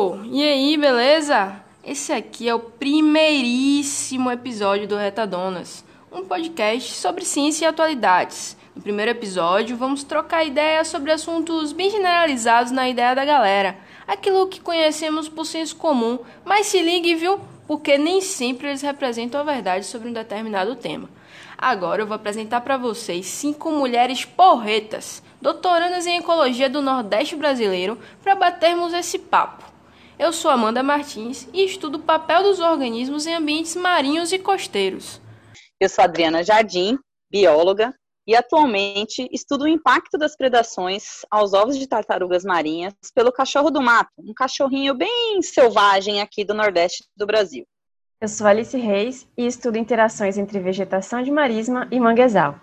E aí, beleza? Esse aqui é o primeiríssimo episódio do Retadonas, um podcast sobre ciência e atualidades. No primeiro episódio, vamos trocar ideias sobre assuntos bem generalizados na ideia da galera, aquilo que conhecemos por senso comum, mas se ligue, viu? Porque nem sempre eles representam a verdade sobre um determinado tema. Agora eu vou apresentar para vocês cinco mulheres porretas, doutorandas em ecologia do Nordeste brasileiro, para batermos esse papo. Eu sou Amanda Martins e estudo o papel dos organismos em ambientes marinhos e costeiros. Eu sou Adriana Jardim, bióloga, e atualmente estudo o impacto das predações aos ovos de tartarugas marinhas pelo cachorro do mato, um cachorrinho bem selvagem aqui do Nordeste do Brasil. Eu sou Alice Reis e estudo interações entre vegetação de marisma e manguezal.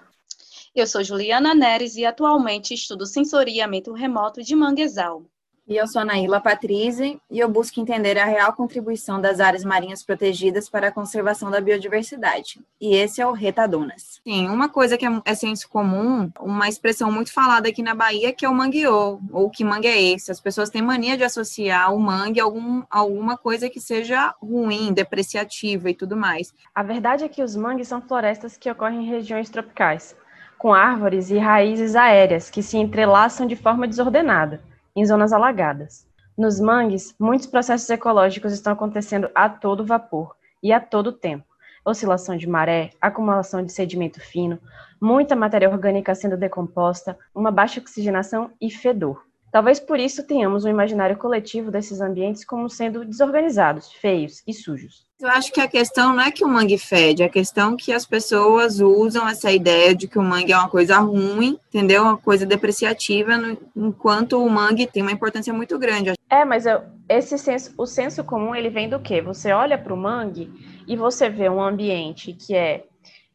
Eu sou Juliana Neres e atualmente estudo sensoriamento remoto de manguezal. E eu sou Naíla Patrizzi e eu busco entender a real contribuição das áreas marinhas protegidas para a conservação da biodiversidade. E esse é o Retadonas. Sim, uma coisa que é, é senso comum, uma expressão muito falada aqui na Bahia, que é o mangueô, ou que mangue é esse. As pessoas têm mania de associar o mangue a algum, alguma coisa que seja ruim, depreciativa e tudo mais. A verdade é que os mangues são florestas que ocorrem em regiões tropicais, com árvores e raízes aéreas que se entrelaçam de forma desordenada em zonas alagadas. Nos mangues, muitos processos ecológicos estão acontecendo a todo vapor e a todo tempo. Oscilação de maré, acumulação de sedimento fino, muita matéria orgânica sendo decomposta, uma baixa oxigenação e fedor. Talvez por isso tenhamos um imaginário coletivo desses ambientes como sendo desorganizados, feios e sujos. Eu acho que a questão não é que o mangue fede, a questão é que as pessoas usam essa ideia de que o mangue é uma coisa ruim, entendeu? Uma coisa depreciativa, enquanto o mangue tem uma importância muito grande. É, mas eu, esse senso, o senso comum, ele vem do quê? Você olha para o mangue e você vê um ambiente que é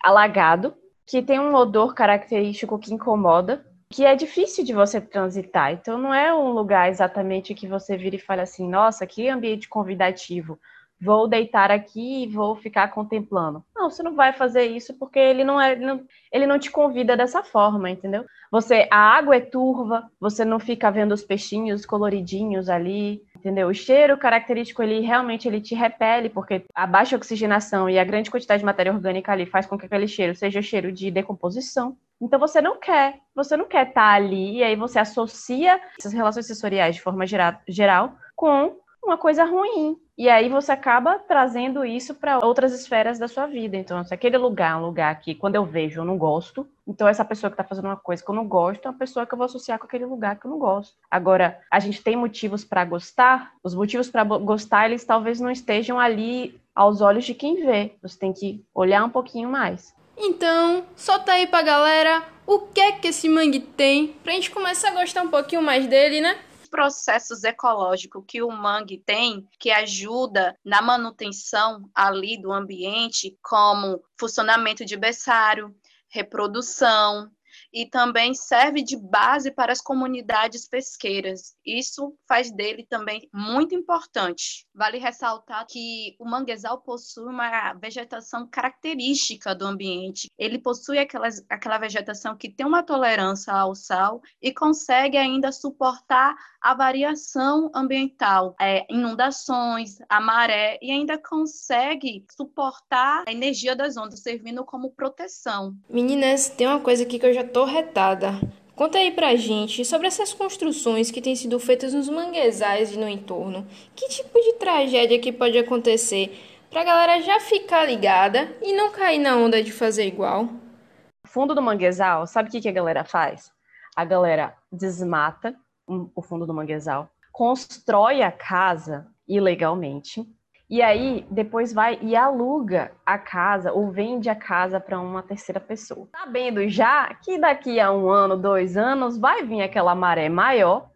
alagado, que tem um odor característico que incomoda, que é difícil de você transitar. Então, não é um lugar exatamente que você vira e fala assim, nossa, que ambiente convidativo vou deitar aqui e vou ficar contemplando. Não, você não vai fazer isso porque ele não é, ele não, ele não te convida dessa forma, entendeu? Você, a água é turva, você não fica vendo os peixinhos coloridinhos ali, entendeu? O cheiro característico ele realmente ele te repele porque a baixa oxigenação e a grande quantidade de matéria orgânica ali faz com que aquele cheiro seja cheiro de decomposição. Então você não quer, você não quer estar ali e aí você associa essas relações sensoriais de forma geral com uma coisa ruim. E aí você acaba trazendo isso para outras esferas da sua vida. Então, se aquele lugar é um lugar que, quando eu vejo, eu não gosto, então essa pessoa que está fazendo uma coisa que eu não gosto é uma pessoa que eu vou associar com aquele lugar que eu não gosto. Agora, a gente tem motivos para gostar, os motivos para gostar, eles talvez não estejam ali aos olhos de quem vê. Você tem que olhar um pouquinho mais. Então, solta aí pra galera o que é que esse mangue tem, pra gente começar a gostar um pouquinho mais dele, né? Processos ecológicos que o mangue tem, que ajuda na manutenção ali do ambiente, como funcionamento de berçário, reprodução, e também serve de base para as comunidades pesqueiras. Isso faz dele também muito importante. Vale ressaltar que o manguezal possui uma vegetação característica do ambiente. Ele possui aquelas, aquela vegetação que tem uma tolerância ao sal e consegue ainda suportar a variação ambiental, é, inundações, a maré, e ainda consegue suportar a energia das ondas, servindo como proteção. Meninas, tem uma coisa aqui que eu já tô retada. Conta aí pra gente sobre essas construções que têm sido feitas nos manguezais e no entorno. Que tipo de tragédia que pode acontecer pra galera já ficar ligada e não cair na onda de fazer igual? Fundo do manguezal, sabe o que, que a galera faz? A galera desmata o fundo do manguezal, constrói a casa ilegalmente, e aí depois vai e aluga a casa ou vende a casa para uma terceira pessoa. Sabendo já que daqui a um ano, dois anos, vai vir aquela maré maior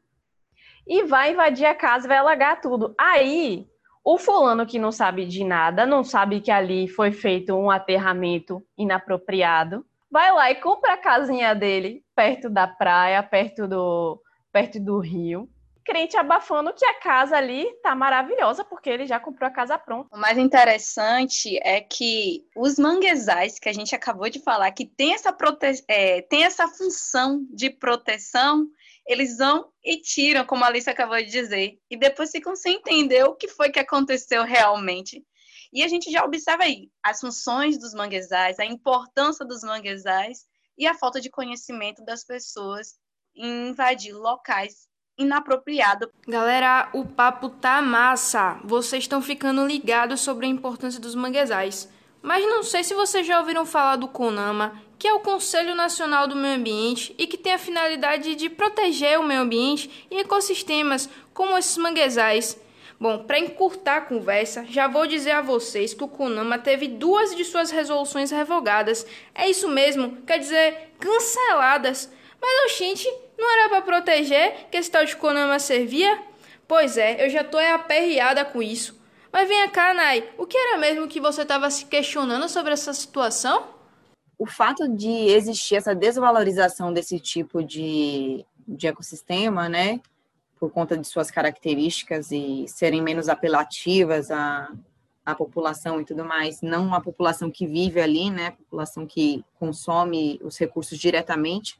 e vai invadir a casa, vai alagar tudo. Aí o fulano que não sabe de nada, não sabe que ali foi feito um aterramento inapropriado, vai lá e compra a casinha dele perto da praia, perto do, perto do rio. Crente abafando que a casa ali tá maravilhosa, porque ele já comprou a casa pronta. O mais interessante é que os manguezais, que a gente acabou de falar, que tem essa, prote... É, tem essa função de proteção, eles vão e tiram, como a Alice acabou de dizer, e depois ficam sem entender o que foi que aconteceu realmente. E a gente já observa aí as funções dos manguezais, a importância dos manguezais e a falta de conhecimento das pessoas em invadir locais inapropriados. Galera, o papo tá massa. Vocês estão ficando ligados sobre a importância dos manguezais. Mas não sei se vocês já ouviram falar do CONAMA, que é o Conselho Nacional do Meio Ambiente e que tem a finalidade de proteger o meio ambiente e ecossistemas como esses manguezais. Bom, para encurtar a conversa, já vou dizer a vocês que o CONAMA teve duas de suas resoluções revogadas. É isso mesmo, quer dizer, canceladas. Mas, oxente, não era para proteger que esse tal de CONAMA servia? Pois é, eu já tô aperreada com isso. Mas vem cá, Nai, o que era mesmo que você estava se questionando sobre essa situação? O fato de existir essa desvalorização desse tipo de, de ecossistema, né, por conta de suas características e serem menos apelativas à, à população e tudo mais, não a população que vive ali, né, população que consome os recursos diretamente,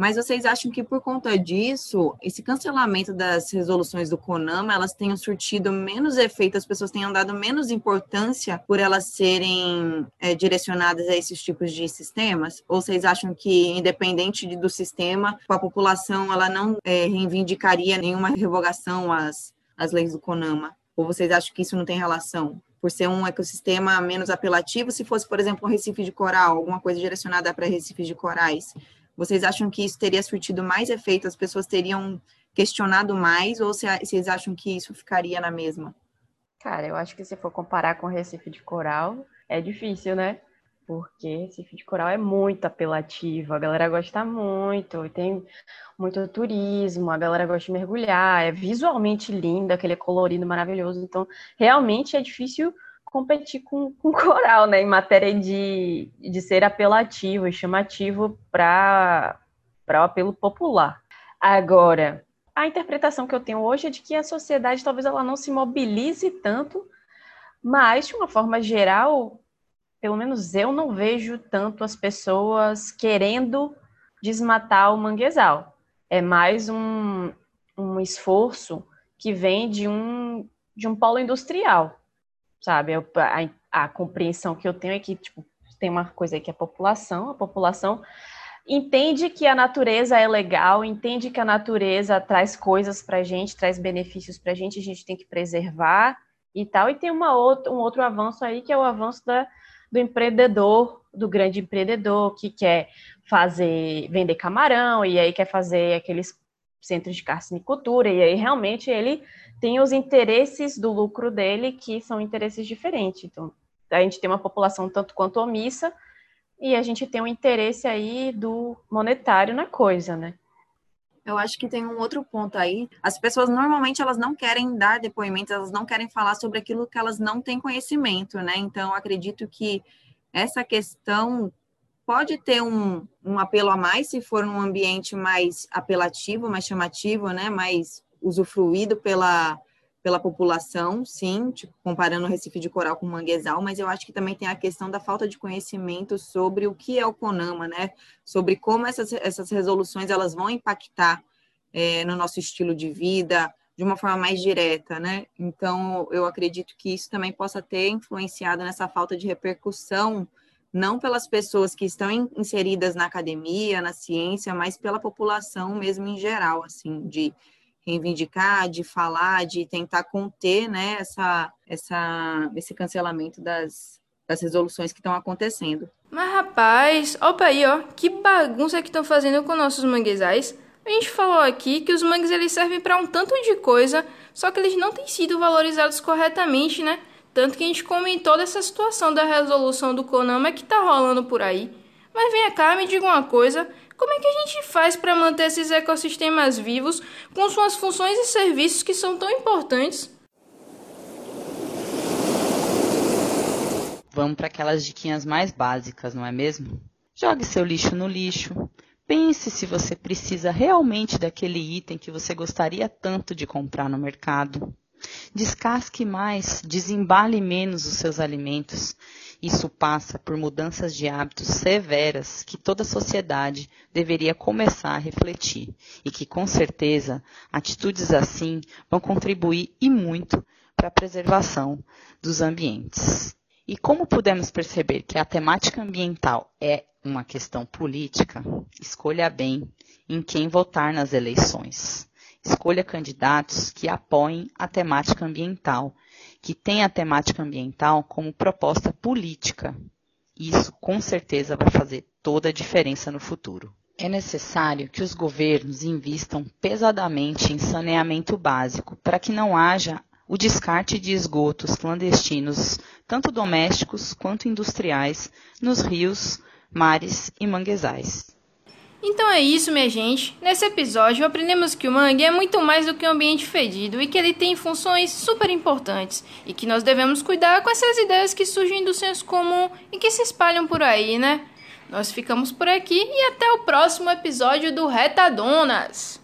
mas vocês acham que por conta disso, esse cancelamento das resoluções do CONAMA, elas tenham surtido menos efeito, as pessoas tenham dado menos importância por elas serem é, direcionadas a esses tipos de sistemas? Ou vocês acham que, independente de, do sistema, a população ela não é, reivindicaria nenhuma revogação às, às leis do CONAMA? Ou vocês acham que isso não tem relação? por ser um ecossistema menos apelativo, se fosse, por exemplo, um recife de coral, alguma coisa direcionada para recifes de corais, vocês acham que isso teria surtido mais efeito? As pessoas teriam questionado mais? Ou vocês acham que isso ficaria na mesma? Cara, eu acho que se for comparar com Recife de Coral, é difícil, né? Porque Recife de Coral é muito apelativo, a galera gosta muito, tem muito turismo, a galera gosta de mergulhar, é visualmente lindo, aquele colorido maravilhoso. Então, realmente é difícil competir com, com coral, né, em matéria de, de ser apelativo e chamativo para o apelo popular. Agora, a interpretação que eu tenho hoje é de que a sociedade talvez ela não se mobilize tanto, mas de uma forma geral, pelo menos eu não vejo tanto as pessoas querendo desmatar o manguezal. É mais um, um esforço que vem de um, de um polo industrial sabe? Eu, a, a, compreensão que eu tenho é que, tipo, tem uma coisa aí que é a população, a população entende que a natureza é legal, entende que a natureza traz coisas para gente, traz benefícios para gente, a gente tem que preservar e tal. E tem uma outra, um outro avanço aí que é o avanço da, do empreendedor, do grande empreendedor que quer fazer, vender camarão e aí quer fazer aqueles centros de carcinicultura e aí realmente ele tem os interesses do lucro dele, que são interesses diferentes. Então, a gente tem uma população tanto quanto omissa, e a gente tem um interesse aí do monetário na coisa, né? Eu acho que tem um outro ponto aí. As pessoas normalmente elas não querem dar depoimentos, elas não querem falar sobre aquilo que elas não têm conhecimento, né? Então, acredito que essa questão pode ter um, um apelo a mais se for um ambiente mais apelativo, mais chamativo, né? Mais usufruído pela, pela população, sim, tipo, comparando o Recife de Coral com o Manguezal, mas eu acho que também tem a questão da falta de conhecimento sobre o que é o CONAMA, né? Sobre como essas, essas resoluções elas vão impactar é, no nosso estilo de vida de uma forma mais direta, né? Então, eu acredito que isso também possa ter influenciado nessa falta de repercussão, não pelas pessoas que estão inseridas na academia, na ciência, mas pela população mesmo em geral, assim, de reivindicar, de falar, de tentar conter né, essa, essa, esse cancelamento das, das resoluções que estão acontecendo. Mas, rapaz, opa aí, ó, que bagunça que estão fazendo com nossos manguezais. A gente falou aqui que os mangues eles servem para um tanto de coisa, só que eles não têm sido valorizados corretamente, né? Tanto que a gente comentou dessa situação da resolução do CONAMA que tá rolando por aí. Mas vem cá, me diga uma coisa, como é que a gente faz para manter esses ecossistemas vivos com suas funções e serviços que são tão importantes? Vamos para aquelas diquinhas mais básicas, não é mesmo? Jogue seu lixo no lixo. Pense se você precisa realmente daquele item que você gostaria tanto de comprar no mercado. Descasque mais, desembale menos os seus alimentos Isso passa por mudanças de hábitos severas que toda a sociedade deveria começar a refletir e que, com certeza, atitudes assim vão contribuir e muito para a preservação dos ambientes. E como pudemos perceber que a temática ambiental é uma questão política, escolha bem em quem votar nas eleições. Escolha candidatos que apoiem a temática ambiental, que tenham a temática ambiental como proposta política. Isso, com certeza, vai fazer toda a diferença no futuro. É necessário que os governos invistam pesadamente em saneamento básico para que não haja o descarte de esgotos clandestinos, tanto domésticos quanto industriais, nos rios, mares e manguezais. Então é isso, minha gente. Nesse episódio aprendemos que o mangue é muito mais do que um ambiente fedido e que ele tem funções super importantes e que nós devemos cuidar com essas ideias que surgem do senso comum e que se espalham por aí, né? Nós ficamos por aqui e até o próximo episódio do Retadonas.